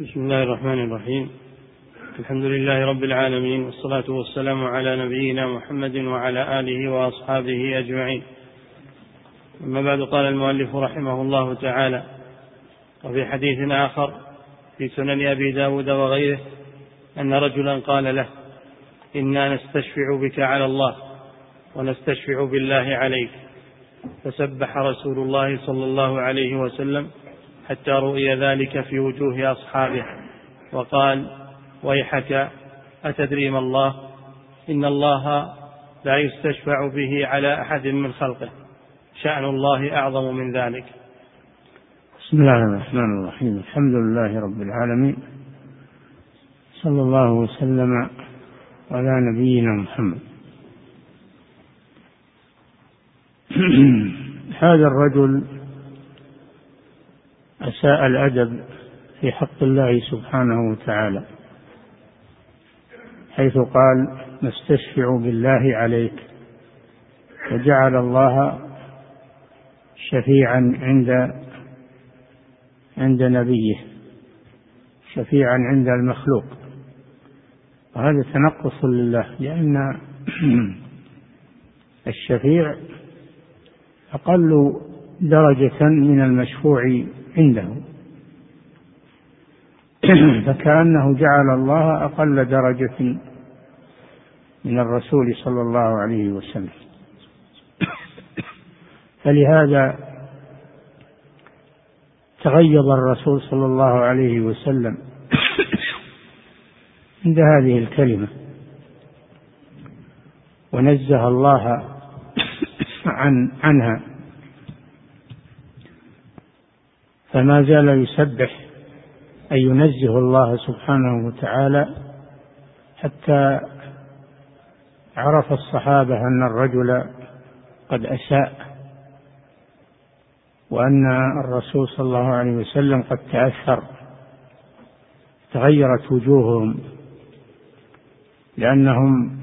بسم الله الرحمن الرحيم. الحمد لله رب العالمين والصلاة والسلام على نبينا محمد وعلى آله وأصحابه أجمعين. أما بعد قال المؤلف رحمه الله تعالى وفي حديث آخر في سنن أبي داود وغيره أن رجلا قال له إنا نستشفع بك على الله ونستشفع بالله عليك. فسبح رسول الله صلى الله عليه وسلم حتى رؤي ذلك في وجوه أصحابه. وقال ويحك أتدري ما الله؟ إن الله لا يستشفع به على أحد من خلقه. شأن الله أعظم من ذلك. بسم الله الرحمن الرحيم. الحمد لله رب العالمين. صلى الله وسلم على نبينا محمد. هذا الرجل أساء الأدب في حق الله سبحانه وتعالى حيث قال نستشفع بالله عليك. وجعل الله شفيعا عند عند نبيه شفيعا عند المخلوق. وهذا تنقص لله لأن الشفيع أقل درجة من المشفوع عنده فكأنه جعل الله أقل درجة من الرسول صلى الله عليه وسلم. فلهذا تغيظ الرسول صلى الله عليه وسلم عند هذه الكلمة. ونزه الله عن عنها. فما زال يسبح أي ينزه الله سبحانه وتعالى حتى عرف الصحابة أن الرجل قد أساء وأن الرسول صلى الله عليه وسلم قد تأثر تغيرت وجوههم لأنهم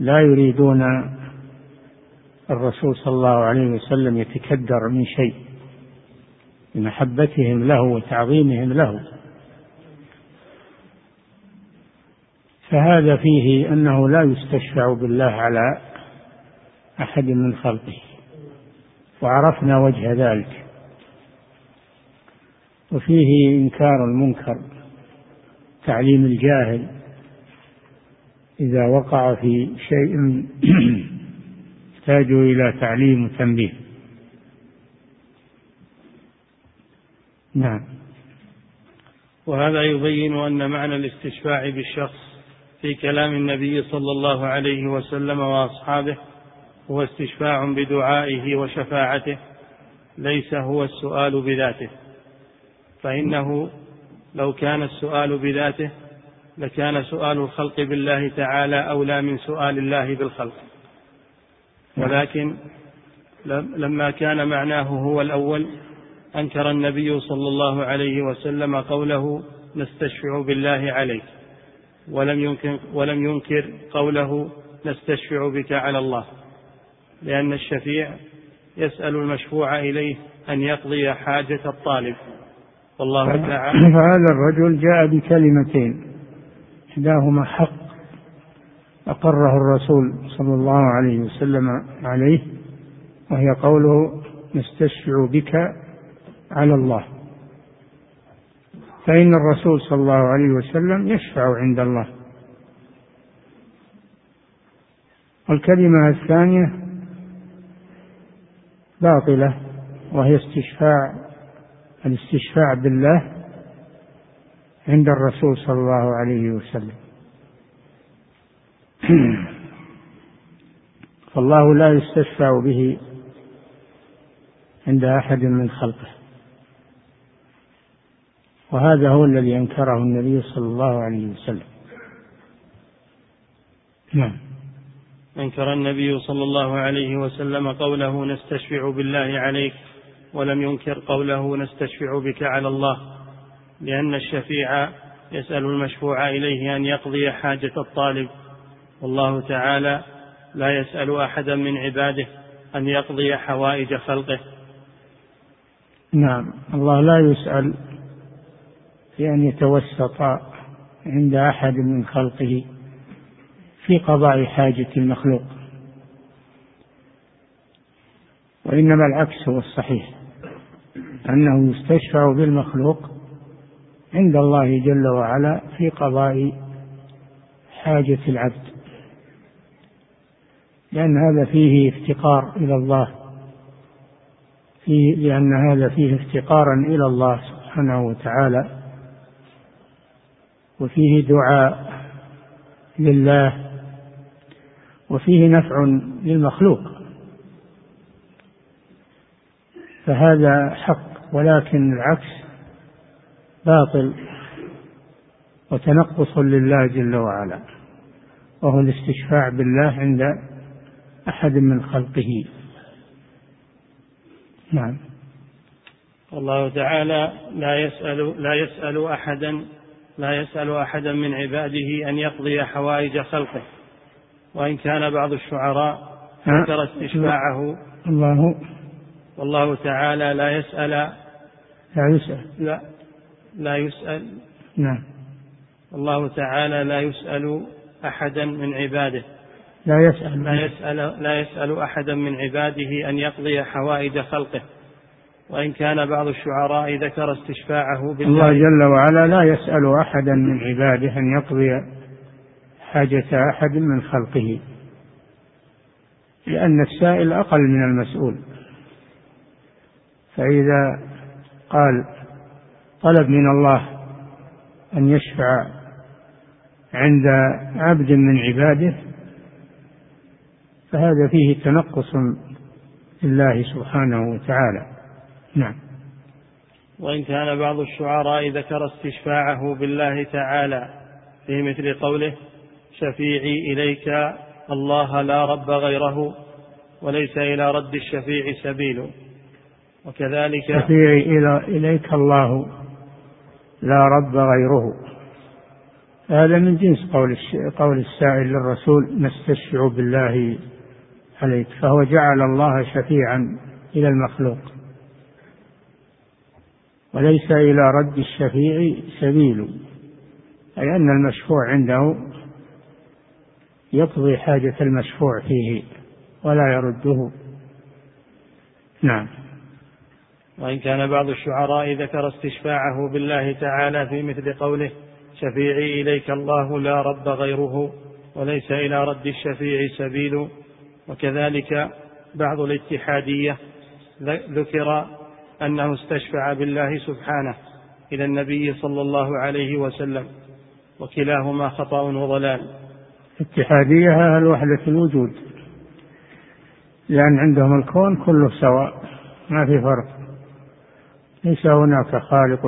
لا يريدون الرسول صلى الله عليه وسلم يتكدر من شيء. بمحبتهم له وتعظيمهم له. فهذا فيه أنه لا يستشفع بالله على أحد من خلقه وعرفنا وجه ذلك. وفيه إنكار المنكر تعليم الجاهل إذا وقع في شيء يحتاج إلى تعليم وتنبيه. نعم. وهذا يبين أن معنى الاستشفاع بالشخص في كلام النبي صلى الله عليه وسلم وأصحابه هو استشفاع بدعائه وشفاعته ليس هو السؤال بذاته. فإنه لو كان السؤال بذاته لكان سؤال الخلق بالله تعالى أولى من سؤال الله بالخلق. ولكن لما كان معناه هو الأول أنكر النبي صلى الله عليه وسلم قوله نستشفع بالله عليك ولم ينكر, ولم ينكر قوله نستشفع بك على الله لأن الشفيع يسأل المشفوع إليه أن يقضي حاجة الطالب. والله تعالى فهذا الرجل جاء بكلمتين إحداهما حق أقره الرسول صلى الله عليه وسلم عليه وهي قوله نستشفع بك على الله. فإن الرسول صلى الله عليه وسلم يشفع عند الله. والكلمة الثانية باطلة وهي استشفاع الاستشفاع بالله عند الرسول صلى الله عليه وسلم. فالله لا يستشفع به عند أحد من خلقه. وهذا هو الذي أنكره النبي صلى الله عليه وسلم. نعم. أنكر النبي صلى الله عليه وسلم قوله نستشفع بالله عليك ولم ينكر قوله نستشفع بك على الله لأن الشفيع يسأل المشفوع إليه أن يقضي حاجة الطالب. والله تعالى لا يسأل أحدا من عباده أن يقضي حوائج خلقه. نعم. الله لا يسأل في أن يتوسط عند أحد من خلقه في قضاء حاجة المخلوق. وإنما العكس هو الصحيح أنه يستشفع بالمخلوق عند الله جل وعلا في قضاء حاجة العبد. لأن هذا فيه افتقار إلى الله فيه لأن هذا فيه افتقارا إلى الله سبحانه وتعالى. وفيه دعاء لله وفيه نفع للمخلوق. فهذا حق ولكن العكس باطل وتنقص لله جل وعلا وهو الاستشفاع بالله عند أحد من خلقه. نعم. الله تعالى لا يسأل لا يسأل أحدا لا يسأل أحدا من عباده أن يقضي حوائج خلقه. وإن كان بعض الشعراء ذكر استشفاعه. الله. والله تعالى لا يسأل. لا يسأل. لا لا يسأل. نعم. الله تعالى لا يسأل أحدا من عباده. لا يسأل. لا يسأل لا يسأل أحدا من عباده أن يقضي حوائج خلقه. وإن كان بعض الشعراء ذكر استشفاعه بالله الله جل وعلا لا يسأل أحدا من عباده أن يقضي حاجة أحد من خلقه لأن السائل أقل من المسؤول. فإذا قال طلب من الله أن يشفع عند عبد من عباده فهذا فيه تنقص لله سبحانه وتعالى. نعم. وإن كان بعض الشعراء ذكر استشفاعه بالله تعالى في مثل قوله شفيعي إليك الله لا رب غيره وليس إلى رد الشفيع سبيل. وكذلك شفيعي إلى إليك الله لا رب غيره. هذا من جنس قول قول السائل للرسول نستشفع بالله عليك؟ فهو جعل الله شفيعا إلى المخلوق. وليس إلى رد الشفيع سبيل أي أن المشفوع عنده يقضي حاجة المشفوع فيه ولا يرده. نعم. وإن كان بعض الشعراء ذكر استشفاعه بالله تعالى في مثل قوله شفيعي إليك الله لا رب غيره وليس إلى رد الشفيع سبيل وكذلك بعض الاتحادية ذكر أنه استشفع بالله سبحانه إلى النبي صلى الله عليه وسلم وكلاهما خطأ وضلال. الاتحادية أهل وحدة الوجود لأن عندهم الكون كله سواء ما في فرق. ليس هناك خالق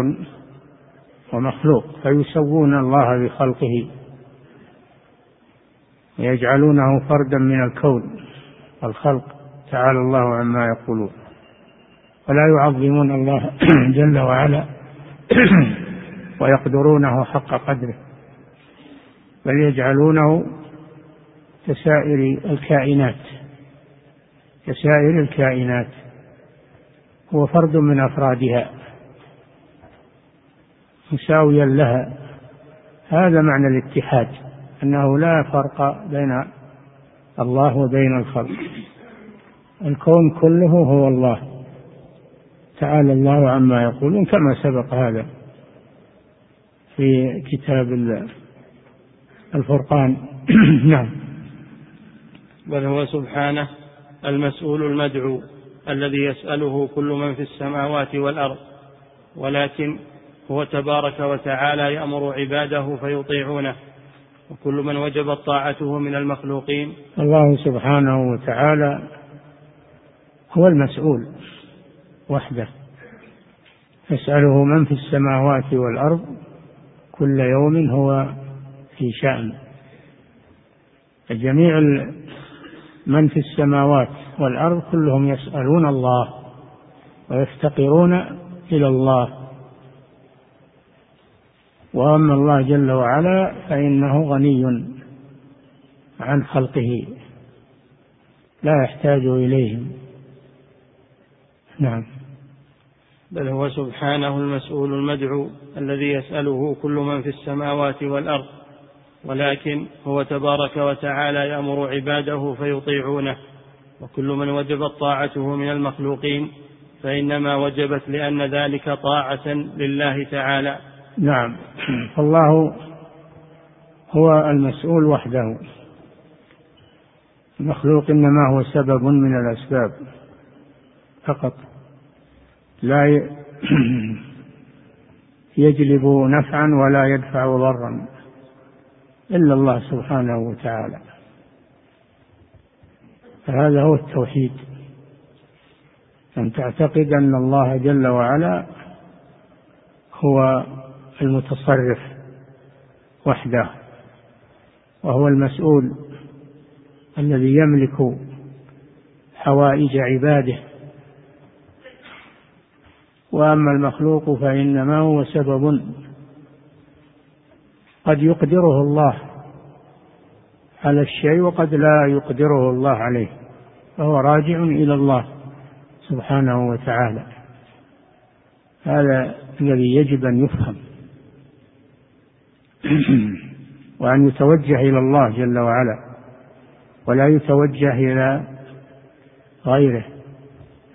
ومخلوق فيسوون الله بخلقه ويجعلونه فردا من الكون. الخلق تعالى الله عما يقولون. ولا يعظمون الله جل وعلا ويقدرونه حق قدره بل يجعلونه كسائر الكائنات كسائر الكائنات هو فرد من أفرادها مساويا لها. هذا معنى الاتحاد أنه لا فرق بين الله وبين الخلق. الكون كله هو الله. تعالى الله عما يقولون كما سبق هذا في كتاب الفرقان. نعم. بل هو سبحانه المسؤول المدعو الذي يسأله كل من في السماوات والأرض ولكن هو تبارك وتعالى يأمر عباده فيطيعونه وكل من وجبت طاعته من المخلوقين. الله سبحانه وتعالى هو المسؤول. وحده. يسأله من في السماوات والأرض كل يوم هو في شأن. جميع من في السماوات والأرض كلهم يسألون الله ويفتقرون إلى الله. وأما الله جل وعلا فإنه غني عن خلقه. لا يحتاج إليهم. نعم. بل هو سبحانه المسؤول المدعو الذي يسأله كل من في السماوات والأرض ولكن هو تبارك وتعالى يأمر عباده فيطيعونه. وكل من وجبت طاعته من المخلوقين فإنما وجبت لأن ذلك طاعة لله تعالى. نعم. فالله هو المسؤول وحده. المخلوق إنما هو سبب من الأسباب. فقط. لا يجلب نفعا ولا يدفع ضرا إلا الله سبحانه وتعالى. فهذا هو التوحيد. أن تعتقد أن الله جل وعلا هو المتصرف وحده وهو المسؤول الذي يملك حوائج عباده. وأما المخلوق فإنما هو سبب. قد يقدره الله على الشيء وقد لا يقدره الله عليه فهو راجع إلى الله سبحانه وتعالى. هذا الذي يجب أن يفهم وأن يتوجه إلى الله جل وعلا ولا يتوجه إلى غيره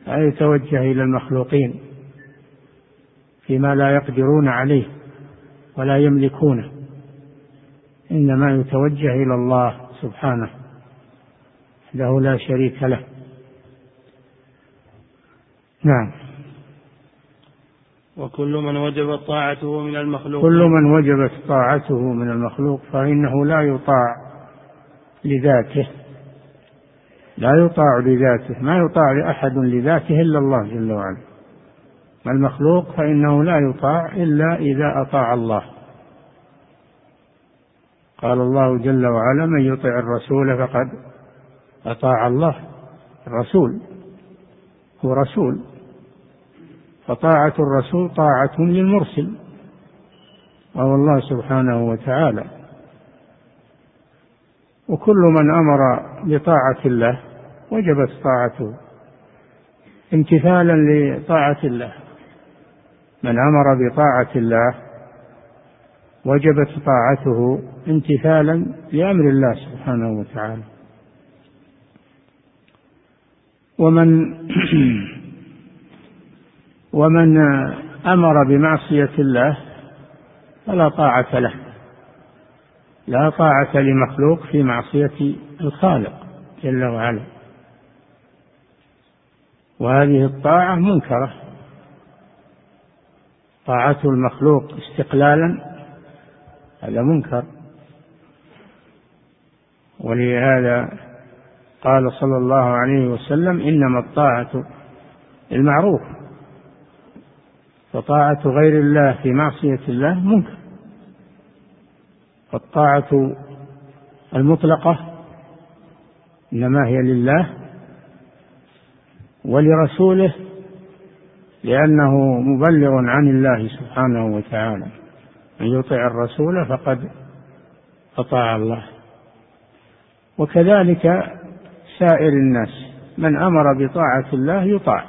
لا يتوجه إلى المخلوقين. فيما لا يقدرون عليه ولا يملكونه. إنما يتوجه إلى الله سبحانه له لا شريك له. نعم. وكل من وجبت طاعته من المخلوق. كل من وجبت طاعته من المخلوق فإنه لا يطاع لذاته. لا يطاع لذاته ما يطاع لأحد لذاته إلا الله جل وعلا. المخلوق فإنه لا يطاع إلا إذا أطاع الله. قال الله جل وعلا من يطع الرسول فقد أطاع الله. الرسول هو رسول. فطاعة الرسول طاعة للمرسل وهو الله سبحانه وتعالى. وكل من أمر بطاعة الله وجبت طاعته امتثالا لطاعة الله. من أمر بطاعة الله وجبت طاعته امتثالا لأمر الله سبحانه وتعالى. ومن ومن أمر بمعصية الله فلا طاعة له. لا طاعة لمخلوق في معصية الخالق جل وعلا. وهذه الطاعة منكرة. طاعة المخلوق استقلالا هذا منكر. ولهذا قال صلى الله عليه وسلم إنما الطاعة المعروف فطاعة غير الله في معصية الله منكر. فالطاعه المطلقة إنما هي لله ولرسوله لأنه مبلغ عن الله سبحانه وتعالى. من يطع الرسول فقد أطاع الله. وكذلك سائر الناس. من أمر بطاعة الله يطاع.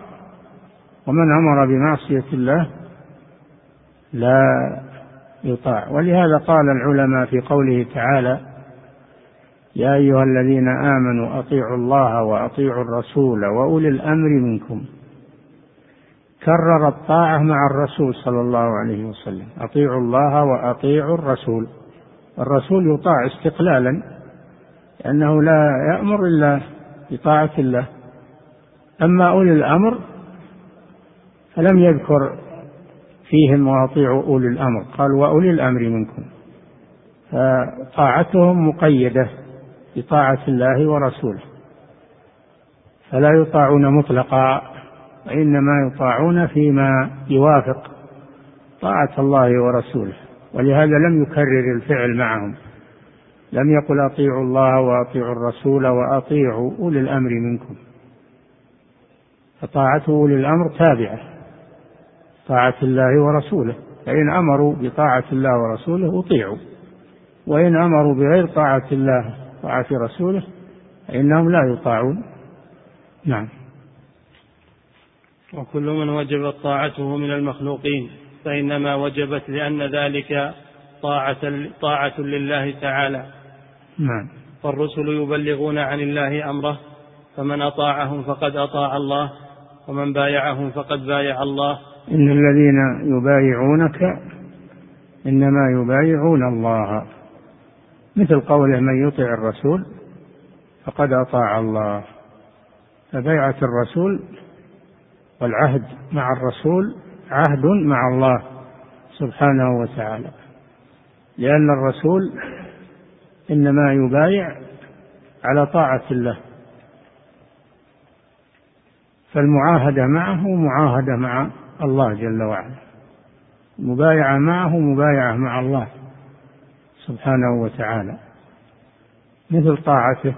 ومن أمر بمعصية الله لا يطاع. ولهذا قال العلماء في قوله تعالى يا أيها الذين آمنوا أطيعوا الله وأطيعوا الرسول وأولي الأمر منكم. كرر الطاعة مع الرسول صلى الله عليه وسلم. أطيعوا الله وأطيعوا الرسول. الرسول يطاع استقلالا لأنه لا يأمر إلا بطاعة الله. أما أولي الأمر فلم يذكر فيهم وأطيعوا أولي الأمر. قال وأولي الأمر منكم. فطاعتهم مقيدة بطاعة الله ورسوله. فلا يطاعون مطلقا. وإنما يطاعون فيما يوافق طاعة الله ورسوله ولهذا لم يكرر الفعل معهم. لم يقل أطيعوا الله وأطيعوا الرسول وأطيعوا أولي الأمر منكم. فطاعته أولي الأمر تابعة طاعة الله ورسوله. فإن أمروا بطاعة الله ورسوله أطيعوا. وإن أمروا بغير طاعة الله طاعه رسوله فإنهم لا يطاعون. نعم. وكل من وجبت طاعته من المخلوقين فإنما وجبت لأن ذلك طاعة طاعة لله تعالى. نعم. فالرسل يبلغون عن الله أمره فمن أطاعهم فقد أطاع الله ومن بايعهم فقد بايع الله. إن الذين يبايعونك إنما يبايعون الله. مثل قوله من يطع الرسول فقد أطاع الله فبيعة الرسول والعهد مع الرسول عهد مع الله سبحانه وتعالى. لأن الرسول إنما يبايع على طاعة الله. فالمعاهدة معه معاهدة مع الله جل وعلا. مبايعة معه مبايعة مع الله سبحانه وتعالى. مثل طاعته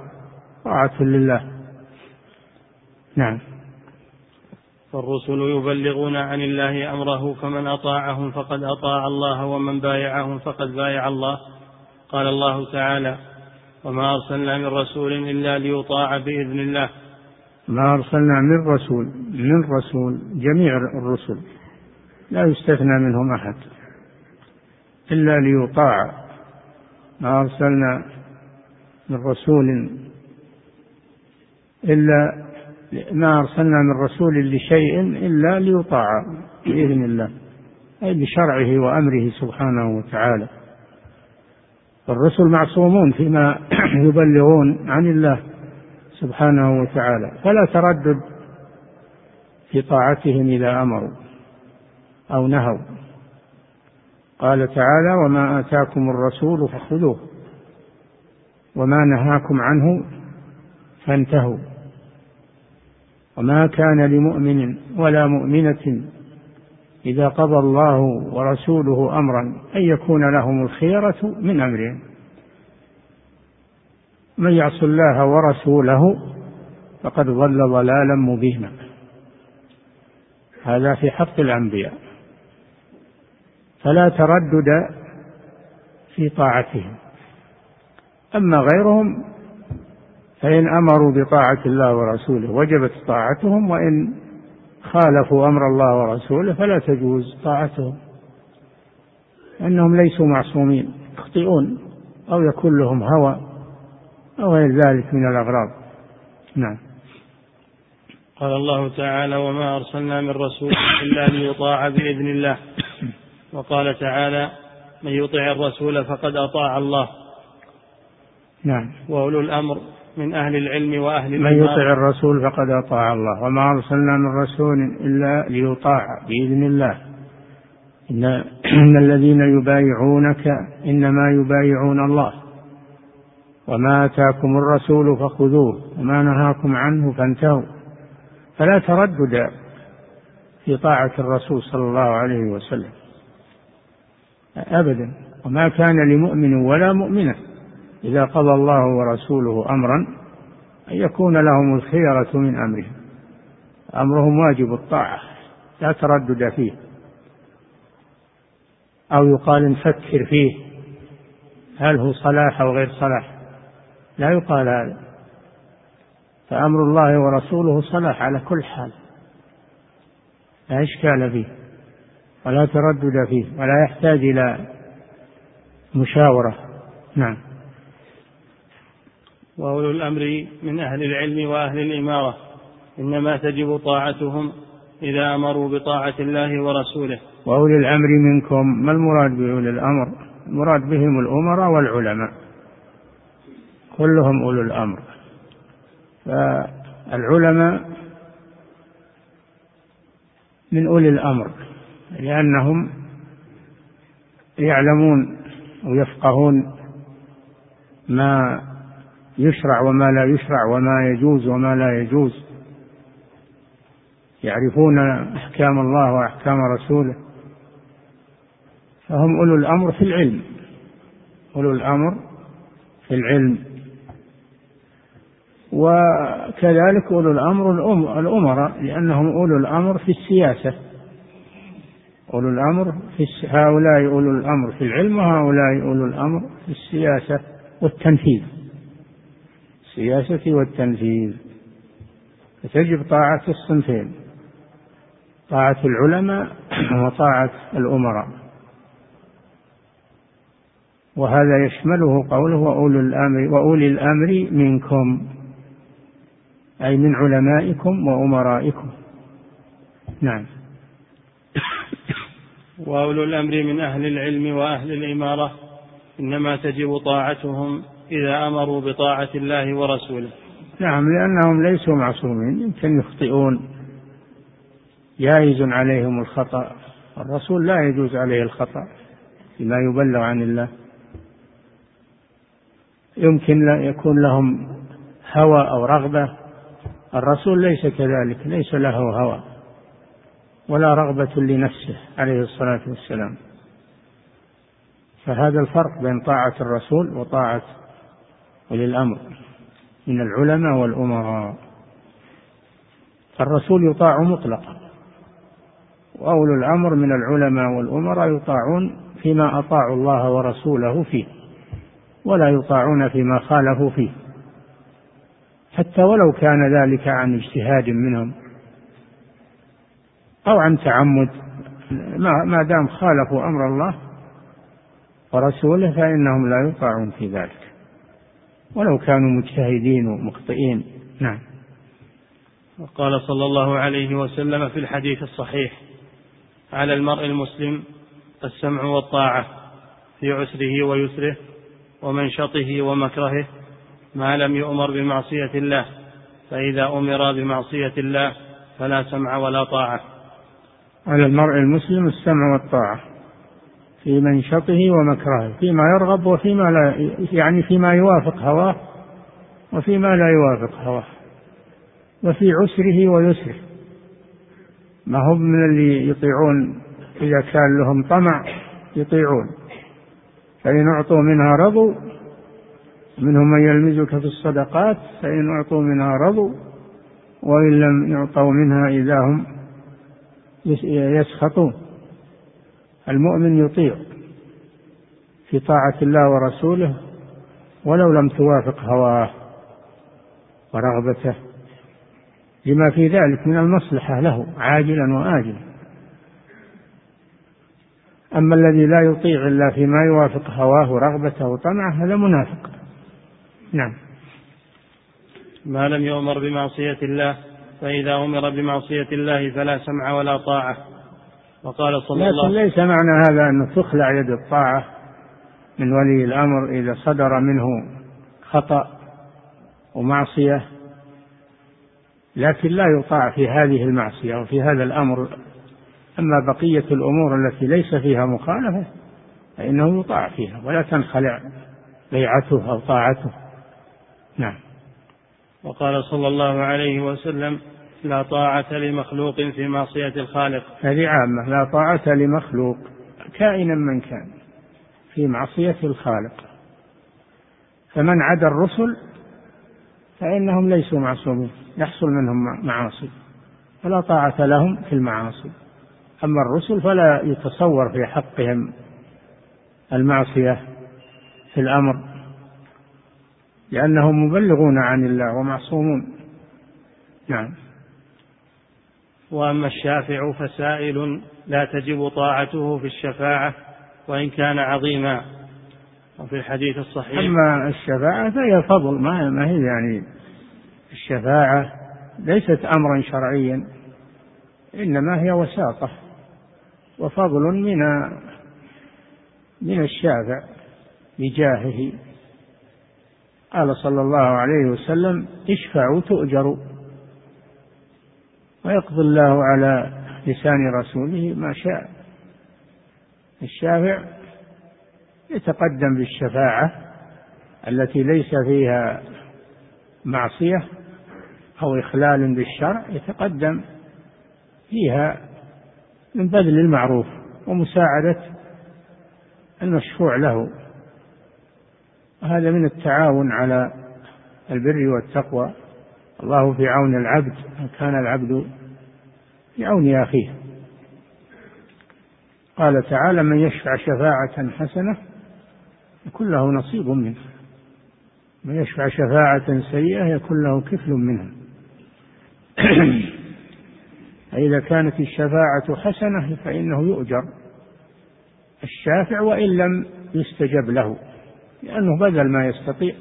طاعة لله. نعم. فالرسل يبلغون عن الله أمره فمن أطاعهم فقد أطاع الله ومن بايعهم فقد بايع الله. قال الله تعالى وما أرسلنا من رسول إلا ليطاع بإذن الله. ما أرسلنا من رسول من رسول جميع الرسل لا يستثنى منهم أحد إلا ليطاع. ما أرسلنا من رسول إلا ما أرسلنا من رسول لشيء إلا ليطاع بإذن الله أي بشرعه وأمره سبحانه وتعالى. الرسل معصومون فيما يبلغون عن الله سبحانه وتعالى فلا تردد في طاعتهم إذا أمروا أو نهوا. قال تعالى وما آتاكم الرسول فخذوه وما نهاكم عنه فانتهوا. وما كان لمؤمن ولا مؤمنة إذا قضى الله ورسوله أمرا أن يكون لهم الخيرة من أمرهم. من يعص الله ورسوله فقد ضل ضلالا مبينا. هذا في حق الأنبياء. فلا تردد في طاعتهم. أما غيرهم فإن أمروا بطاعة الله ورسوله وجبت طاعتهم وإن خالفوا أمر الله ورسوله فلا تجوز طاعتهم. أنهم ليسوا معصومين يخطئون أو يكون لهم هوى أو غير ذلك من الأغراض. نعم. قال الله تعالى وما أرسلنا من رسول إلا ليطاع بإذن الله. وقال تعالى من يطع الرسول فقد أطاع الله. نعم. وأولو الأمر من أهل العلم وأهل من يطع الرسول فقد أطاع الله. وما أرسلنا من رسول إلا ليطاع بإذن الله. إن, إن الذين يبايعونك إنما يبايعون الله. وما آتاكم الرسول فخذوه. وما نهاكم عنه فانتهوا. فلا تردد في طاعة الرسول صلى الله عليه وسلم. أبدا. وما كان لمؤمن ولا مؤمنة. إذا قضى الله ورسوله أمرا أن يكون لهم الخيرة من أمرهم. أمرهم واجب الطاعة لا تردد فيه. أو يقال نفكر فيه هل هو صلاح أو غير صلاح؟ لا يقال هذا. فأمر الله ورسوله صلاح على كل حال. لا إشكال فيه ولا تردد فيه ولا يحتاج إلى مشاورة. نعم. وأولو الأمر من أهل العلم وأهل الإمارة. إنما تجب طاعتهم إذا أمروا بطاعة الله ورسوله. وأولي الأمر منكم ما المراد بأولي الأمر؟ المراد بهم الأمراء والعلماء. كلهم أولو الأمر. فالعلماء من أولي الأمر لأنهم يعلمون ويفقهون ما يشرع وما لا يشرع وما يجوز وما لا يجوز. يعرفون أحكام الله وأحكام رسوله. فهم أولو الأمر في العلم. أولو الأمر في العلم. وكذلك أولو الأمر الأمراء لأنهم أولو الأمر في السياسة. أولو الأمر في هؤلاء أولو الأمر في العلم وهؤلاء أولو الأمر في السياسة والتنفيذ. السياسة والتنفيذ. فتجب طاعة الصنفين طاعة العلماء وطاعة الأمراء. وهذا يشمله قوله وأولي الأمر وأولي الأمر منكم أي من علمائكم وأمرائكم. نعم. وأولو الأمر من أهل العلم وأهل الإمارة إنما تجب طاعتهم إذا أمروا بطاعة الله ورسوله. نعم لأنهم ليسوا معصومين يمكن يخطئون. جائز عليهم الخطأ. الرسول لا يجوز عليه الخطأ فيما يبلغ عن الله. يمكن يكون لهم هوى أو رغبة. الرسول ليس كذلك ليس له هوى ولا رغبة لنفسه عليه الصلاة والسلام. فهذا الفرق بين طاعة الرسول وطاعة أولي الأمر من العلماء والأمراء. فالرسول يطاع مطلقا وأولو الأمر من العلماء والأمراء يطاعون فيما أطاعوا الله ورسوله فيه ولا يطاعون فيما خالفوا فيه. حتى ولو كان ذلك عن اجتهاد منهم أو عن تعمد ما دام خالفوا أمر الله ورسوله فإنهم لا يطاعون في ذلك. ولو كانوا مجتهدين ومخطئين. نعم. وقال صلى الله عليه وسلم في الحديث الصحيح على المرء المسلم السمع والطاعة في عسره ويسره ومنشطه ومكرهه ما لم يؤمر بمعصية الله فإذا أمر بمعصية الله فلا سمع ولا طاعة. على المرء المسلم السمع والطاعة. في منشطه ومكرهه فيما يرغب وفيما لا يعني فيما يوافق هواه وفيما لا يوافق هواه وفي عسره ويسره. ما هم من اللي يطيعون؟ إذا كان لهم طمع يطيعون. فإن أعطوا منها رضوا منهم من يلمزك في الصدقات فإن أعطوا منها رضوا وإن لم يعطوا منها إذا هم يسخطون. المؤمن يطيع في طاعة الله ورسوله ولو لم توافق هواه ورغبته لما في ذلك من المصلحة له عاجلا وآجلا. أما الذي لا يطيع إلا فيما يوافق هواه ورغبته وطمعه هذا منافق. نعم. ما لم يؤمر بمعصية الله فإذا أمر بمعصية الله فلا سمع ولا طاعة. وقال صلى الله لكن ليس معنى هذا أنه تخلع يد الطاعة من ولي الأمر إذا صدر منه خطأ ومعصية لكن لا يطاع في هذه المعصية وفي هذا الأمر. أما بقية الأمور التي ليس فيها مخالفة فإنه يطاع فيها ولا تنخلع بيعته أو طاعته. نعم. وقال صلى الله عليه وسلم لا طاعة لمخلوق في معصية الخالق. هذه عامة. لا طاعة لمخلوق كائنا من كان في معصية الخالق. فمن عدا الرسل فإنهم ليسوا معصومين يحصل منهم معاصي. فلا طاعة لهم في المعاصي. أما الرسل فلا يتصور في حقهم المعصية في الأمر لأنهم مبلغون عن الله ومعصومون. نعم. وأما الشافع فسائل لا تجب طاعته في الشفاعة وإن كان عظيما. وفي الحديث الصحيح. أما الشفاعة فهي فضل ما هي يعني الشفاعة ليست أمرا شرعيا إنما هي وساطة وفضل من من الشافع بجاهه. قال صلى الله عليه وسلم اشفعوا تؤجروا. ويقضي الله على لسان رسوله ما شاء. الشافع يتقدم بالشفاعة التي ليس فيها معصية أو إخلال بالشرع يتقدم فيها من بذل المعروف ومساعدة المشفوع له. هذا من التعاون على البر والتقوى. الله في عون العبد كان العبد في عون أخيه. قال تعالى من يشفع شفاعة حسنة يكون له نصيب منها من يشفع شفاعة سيئة يكون له كفل منها. فإذا كانت الشفاعة حسنة فإنه يؤجر الشافع وإن لم يستجب له لأنه بذل ما يستطيع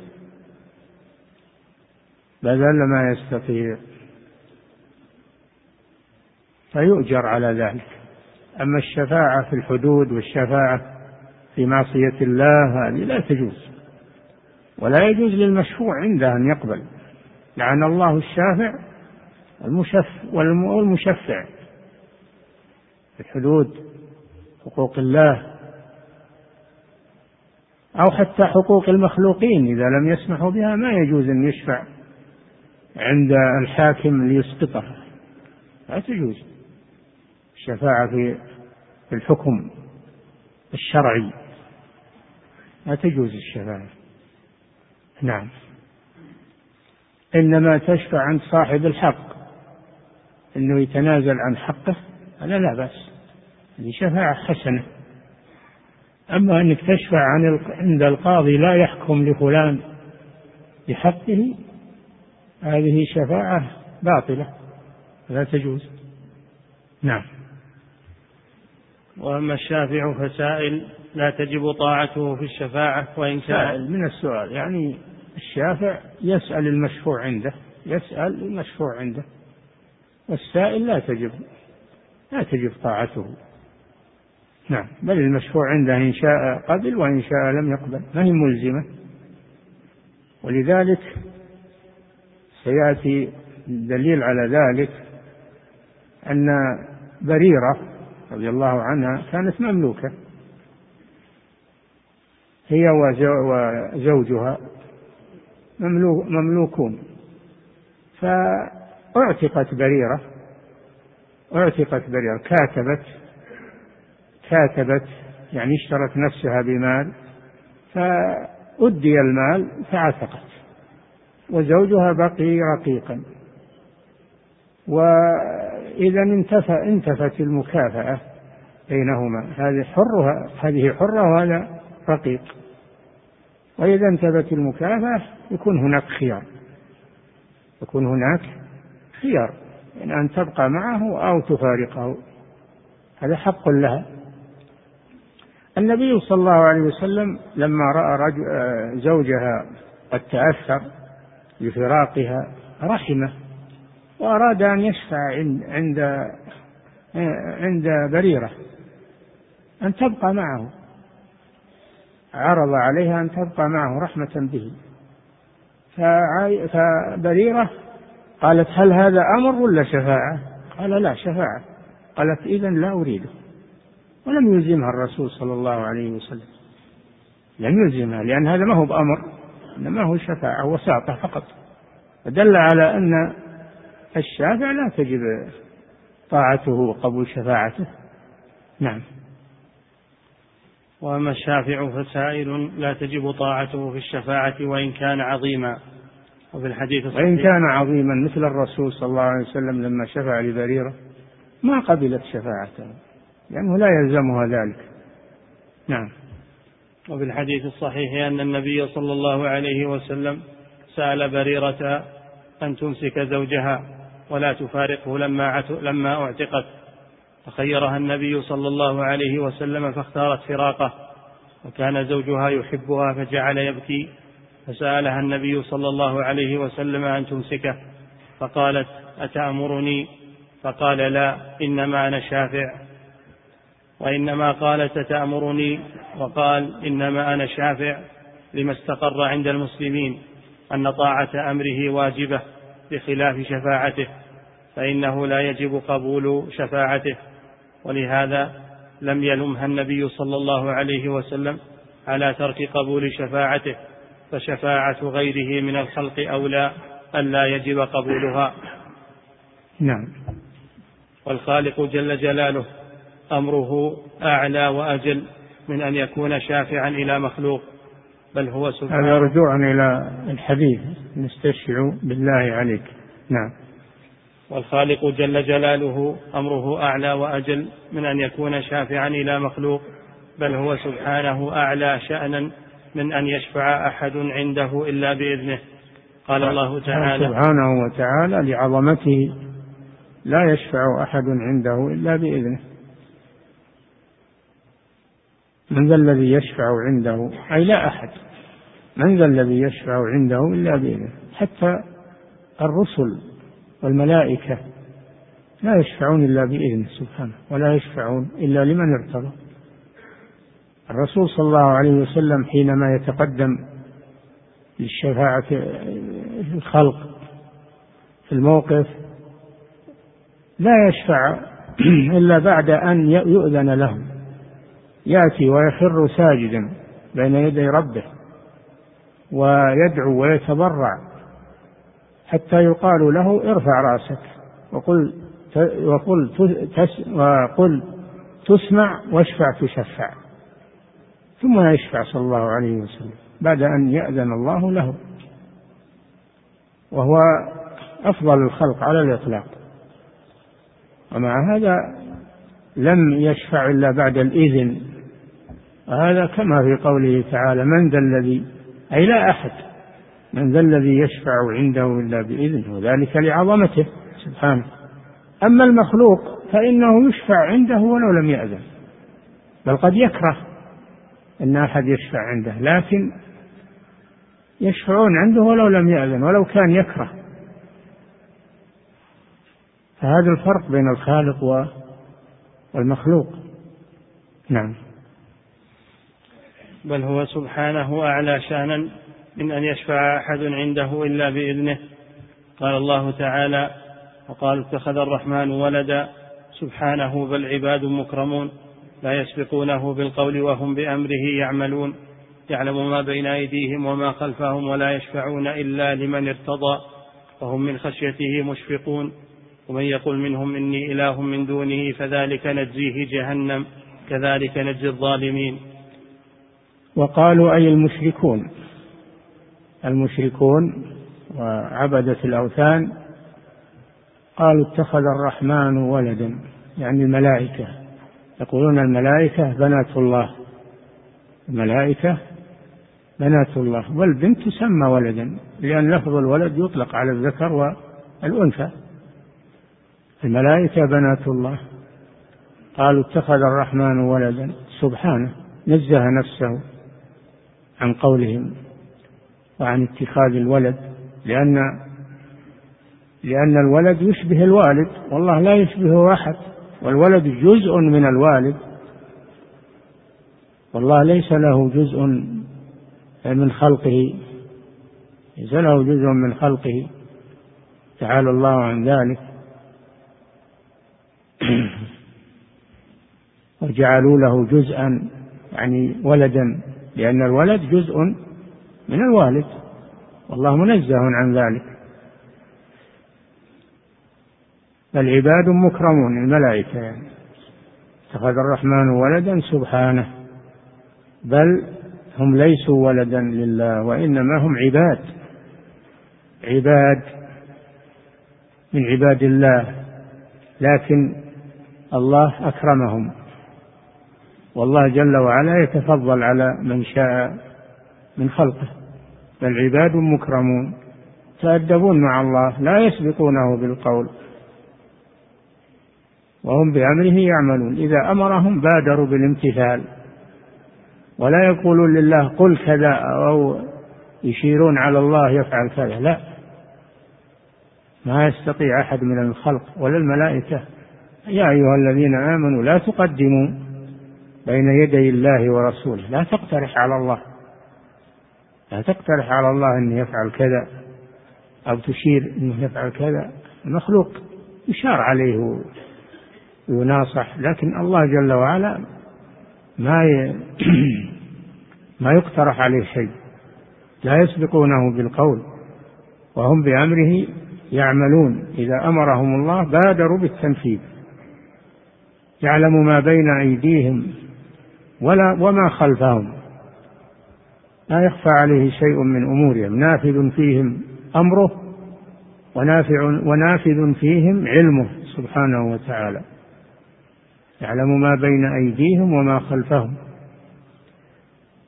بذل ما يستطيع. فيؤجر على ذلك. أما الشفاعة في الحدود والشفاعة في معصية الله هذه لا تجوز. ولا يجوز للمشفوع عنده أن يقبل. لعن الله الشافع المشف والمشفع في الحدود حقوق الله. أو حتى حقوق المخلوقين إذا لم يسمحوا بها ما يجوز أن يشفع. عند الحاكم ليسقطها لا تجوز. الشفاعة في الحكم الشرعي. لا تجوز الشفاعة. نعم. إنما تشفع عند صاحب الحق. أنه يتنازل عن حقه هذا لا بأس. هذه شفاعة حسنة. أما أنك تشفع عن عند القاضي لا يحكم لفلان بحقه هذه شفاعة باطلة. لا تجوز. نعم. وأما الشافع فسائل لا تجب طاعته في الشفاعة وإن كان سائل من السؤال. يعني الشافع يسأل المشفوع عنده يسأل المشفوع عنده. والسائل لا تجب لا تجب طاعته. نعم. بل المشفوع عنده إن شاء قبل وإن شاء لم يقبل. ما هي ملزمة؟ ولذلك سيأتي الدليل على ذلك أن بريرة رضي الله عنها كانت مملوكة. هي وزوجها مملوكون. فأعتقت بريرة أعتقت بريرة كاتبت كاتبت يعني اشترت نفسها بمال فأدي المال فعتقت. وزوجها بقي رقيقا. وإذا انتفى انتفت المكافأة بينهما. هذه حرها هذه حرة وهذا رقيق. وإذا انتفت المكافأة يكون هناك خيار. يكون هناك خيار. يعني أن تبقى معه أو تفارقه. هذا حق لها. النبي صلى الله عليه وسلم لما رأى رجل زوجها قد تأثر بفراقها رحمه وأراد أن يشفع عند عند بريرة أن تبقى معه. عرض عليها أن تبقى معه رحمة به. فبريرة قالت هل هذا أمر ولا شفاعة؟ قال لا شفاعة. قالت إذا لا أريده. ولم يلزمها الرسول صلى الله عليه وسلم. لم يلزمها لأن هذا ما هو بأمر. إنما هو شفاعة وساطة فقط. فدل على أن الشافع لا تجب طاعته وقبول شفاعته. نعم. وأما الشافع فسائل لا تجب طاعته في الشفاعة وإن كان عظيما. وفي الحديث الصحيح وإن كان عظيما مثل الرسول صلى الله عليه وسلم لما شفع لبريرة ما قبلت شفاعته لأنه لا يلزمها ذلك. نعم. وفي الحديث الصحيح أن النبي صلى الله عليه وسلم سأل بريرة أن تمسك زوجها ولا تفارقه لما لما أعتقت. فخيرها النبي صلى الله عليه وسلم فاختارت فراقه وكان زوجها يحبها فجعل يبكي. فسألها النبي صلى الله عليه وسلم أن تمسكه فقالت أتأمرني؟ فقال لا إنما أنا شافع. وإنما قالت تأمرني وقال إنما أنا شافع لما استقر عند المسلمين أن طاعة أمره واجبة بخلاف شفاعته فإنه لا يجب قبول شفاعته. ولهذا لم يلمها النبي صلى الله عليه وسلم على ترك قبول شفاعته فشفاعة غيره من الخلق أولى ألا يجب قبولها. نعم. والخالق جل جلاله أمره أعلى وأجل من أن يكون شافعا إلى مخلوق بل هو سبحانه. هذا رجوعا إلى الحديث نستشفع بالله عليك. نعم. والخالق جل جلاله أمره أعلى وأجل من أن يكون شافعا إلى مخلوق بل هو سبحانه أعلى شأنا من أن يشفع أحد عنده إلا بإذنه. قال الله تعالى سبحانه وتعالى لعظمته لا يشفع أحد عنده إلا بإذنه. من ذا الذي يشفع عنده؟ أي لا أحد. من ذا الذي يشفع عنده إلا بإذنه. حتى الرسل والملائكة لا يشفعون إلا بإذنه سبحانه ولا يشفعون إلا لمن ارتضى. الرسول صلى الله عليه وسلم حينما يتقدم للشفاعة الخلق في الموقف لا يشفع إلا بعد أن يؤذن له يأتي ويخر ساجدا بين يدي ربه ويدعو ويتضرع حتى يقال له ارفع رأسك وقل وقل تس وقل تسمع واشفع تشفع. ثم يشفع صلى الله عليه وسلم بعد أن يأذن الله له. وهو أفضل الخلق على الإطلاق. ومع هذا لم يشفع إلا بعد الإذن. وهذا كما في قوله تعالى من ذا الذي أي لا أحد من ذا الذي يشفع عنده إلا بإذنه وذلك لعظمته سبحانه. أما المخلوق فإنه يشفع عنده ولو لم يأذن بل قد يكره أن أحد يشفع عنده لكن يشفعون عنده ولو لم يأذن ولو كان يكره. فهذا الفرق بين الخالق والمخلوق. نعم. بل هو سبحانه أعلى شأنا من أن يشفع أحد عنده إلا بإذنه. قال الله تعالى وقال اتخذ الرحمن ولدا. سبحانه بل عباد مكرمون. لا يسبقونه بالقول وهم بأمره يعملون. يعلم ما بين أيديهم وما خلفهم ولا يشفعون إلا لمن ارتضى. وهم من خشيته مشفقون. ومن يقل منهم إني إله من دونه فذلك نجزيه جهنم. كذلك نجزي الظالمين. وقالوا أي المشركون؟ المشركون وعبدة الأوثان قالوا اتخذ الرحمن ولدا يعني الملائكة. يقولون الملائكة بنات الله. الملائكة بنات الله والبنت تسمى ولدا لأن لفظ الولد يطلق على الذكر والأنثى. الملائكة بنات الله. قالوا اتخذ الرحمن ولدا. سبحانه نزه نفسه. عن قولهم وعن اتخاذ الولد لأن لأن الولد يشبه الوالد والله لا يشبهه أحد والولد جزء من الوالد. والله ليس له جزء من خلقه ليس له جزء من خلقه. تعالى الله عن ذلك. وجعلوا له جزءا يعني ولدا. لأن الولد جزء من الوالد. والله منزه عن ذلك. العباد مكرمون الملائكة يعني. اتخذ الرحمن ولدا سبحانه بل هم ليسوا ولدا لله وإنما هم عباد. عباد من عباد الله لكن الله أكرمهم. والله جل وعلا يتفضل على من شاء من خلقه. بل عباد مكرمون تأدبون مع الله لا يسبقونه بالقول. وهم بأمره يعملون. إذا أمرهم بادروا بالامتثال. ولا يقولون لله قل كذا أو يشيرون على الله يفعل كذا. لا. ما يستطيع أحد من الخلق ولا الملائكة. يا أيها الذين آمنوا لا تقدموا. بين يدي الله ورسوله. لا تقترح على الله. لا تقترح على الله أن يفعل كذا أو تشير أنه يفعل كذا. المخلوق يشار عليه ويناصح لكن الله جل وعلا ما ي... ما يقترح عليه شيء. لا يسبقونه بالقول وهم بأمره يعملون. إذا أمرهم الله بادروا بالتنفيذ. يعلم ما بين أيديهم. ولا وما خلفهم. لا يخفى عليه شيء من أمورهم. نافذ فيهم أمره ونافع ونافذ فيهم علمه سبحانه وتعالى. يعلم ما بين أيديهم وما خلفهم.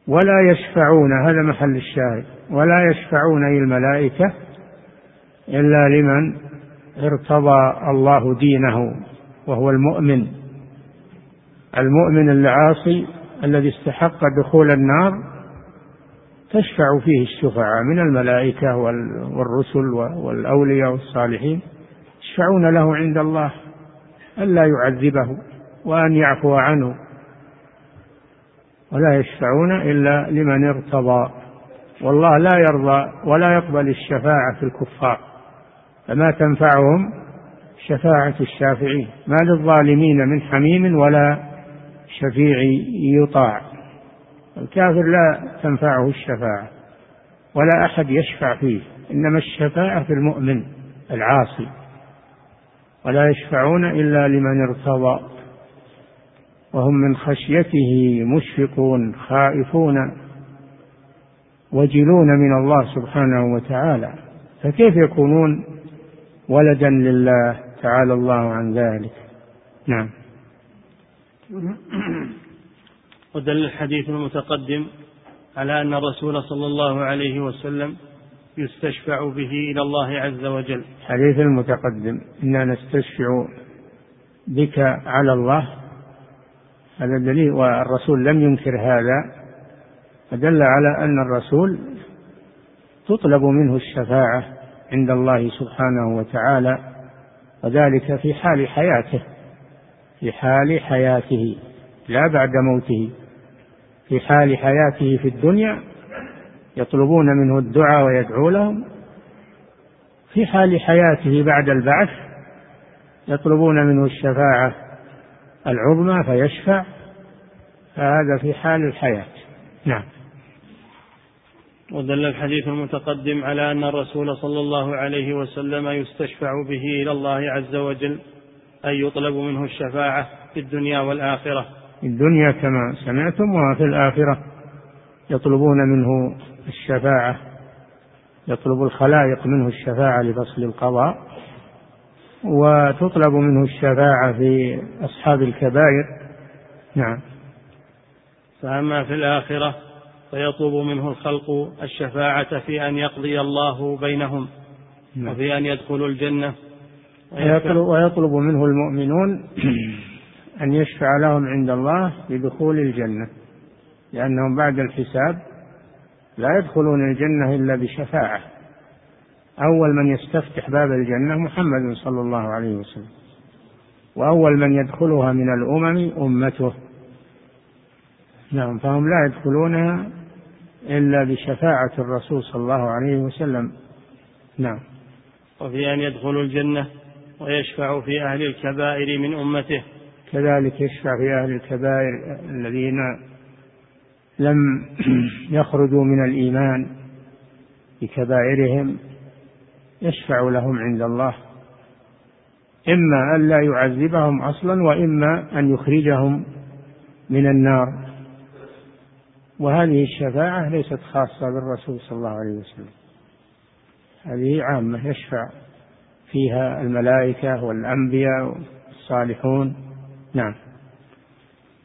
ولا يشفعون هذا محل الشاهد. ولا يشفعون أي الملائكة إلا لمن ارتضى الله دينه وهو المؤمن. المؤمن العاصي الذي استحق دخول النار تشفع فيه الشفعاء من الملائكة والرسل والأولياء والصالحين. يشفعون له عند الله ألا يعذبه وأن يعفو عنه. ولا يشفعون إلا لمن ارتضى. والله لا يرضى ولا يقبل الشفاعة في الكفار. فما تنفعهم شفاعة الشافعين. ما للظالمين من حميم ولا شفيع يطاع. الكافر لا تنفعه الشفاعة ولا أحد يشفع فيه إنما الشفاعة في المؤمن العاصي. ولا يشفعون إلا لمن ارتضى. وهم من خشيته مشفقون خائفون وجلون من الله سبحانه وتعالى. فكيف يكونون ولدا لله تعالى الله عن ذلك؟ نعم. ودل الحديث المتقدم على أن الرسول صلى الله عليه وسلم يستشفع به إلى الله عز وجل. حديث المتقدم. إنا نستشفع بك على الله. هذا دليل والرسول لم ينكر هذا. فدل على أن الرسول تطلب منه الشفاعة عند الله سبحانه وتعالى وذلك في حال حياته. في حال حياته لا بعد موته. في حال حياته في الدنيا يطلبون منه الدعاء ويدعو لهم. في حال حياته بعد البعث يطلبون منه الشفاعة العظمى فيشفع. فهذا في حال الحياة. نعم. ودل الحديث المتقدم على أن الرسول صلى الله عليه وسلم يستشفع به إلى الله عز وجل. أن يطلب منه الشفاعة في الدنيا والآخرة. في الدنيا كما سمعتم وفي الآخرة. يطلبون منه الشفاعة. يطلب الخلائق منه الشفاعة لفصل القضاء. وتطلب منه الشفاعة في أصحاب الكبائر. نعم. فأما في الآخرة فيطلب منه الخلق الشفاعة في أن يقضي الله بينهم. نعم. وفي أن يدخلوا الجنة. ويطلب منه المؤمنون أن يشفع لهم عند الله بدخول الجنة لأنهم بعد الحساب لا يدخلون الجنة إلا بشفاعة. أول من يستفتح باب الجنة محمد صلى الله عليه وسلم وأول من يدخلها من الأمم أمته. نعم فهم لا يدخلونها إلا بشفاعة الرسول صلى الله عليه وسلم. نعم. وفي أن يدخلوا الجنة؟ ويشفع في أهل الكبائر من أمته. كذلك يشفع في أهل الكبائر الذين لم يخرجوا من الإيمان بكبائرهم يشفع لهم عند الله. إما أن لا يعذبهم أصلا وإما أن يخرجهم من النار. وهذه الشفاعة ليست خاصة بالرسول صلى الله عليه وسلم. هذه عامة يشفع. فيها الملائكة والأنبياء والصالحون. نعم.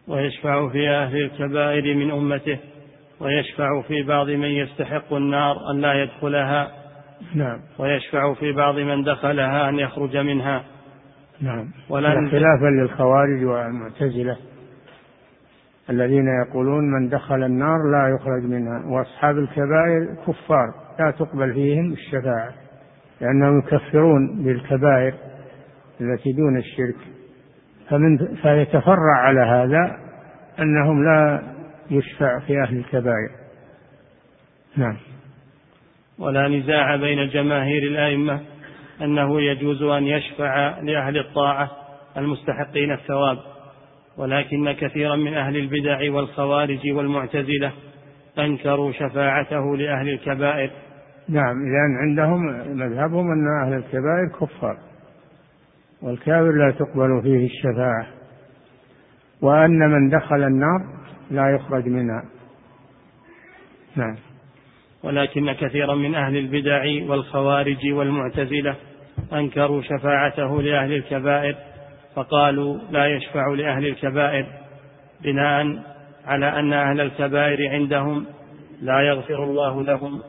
ويشفع في أهل الكبائر من أمته ويشفع في بعض من يستحق النار أن لا يدخلها. نعم. ويشفع في بعض من دخلها أن يخرج منها. نعم. ولن خلافا للخوارج والمعتزلة الذين يقولون من دخل النار لا يخرج منها وأصحاب الكبائر كفار لا تقبل فيهم الشفاعة. لأنهم يكفرون بالكبائر التي دون الشرك. فمن فيتفرع على هذا أنهم لا يشفع في أهل الكبائر. نعم. ولا نزاع بين جماهير الأئمة أنه يجوز أن يشفع لأهل الطاعة المستحقين الثواب ولكن كثيرا من أهل البدع والخوارج والمعتزلة أنكروا شفاعته لأهل الكبائر. نعم لأن عندهم مذهبهم أن أهل الكبائر كفار والكافر لا تقبل فيه الشفاعة وأن من دخل النار لا يخرج منها. نعم. ولكن كثيرا من أهل البدع والخوارج والمعتزلة أنكروا شفاعته لأهل الكبائر فقالوا لا يشفع لأهل الكبائر بناء على أن أهل الكبائر عندهم لا يغفر الله لهم.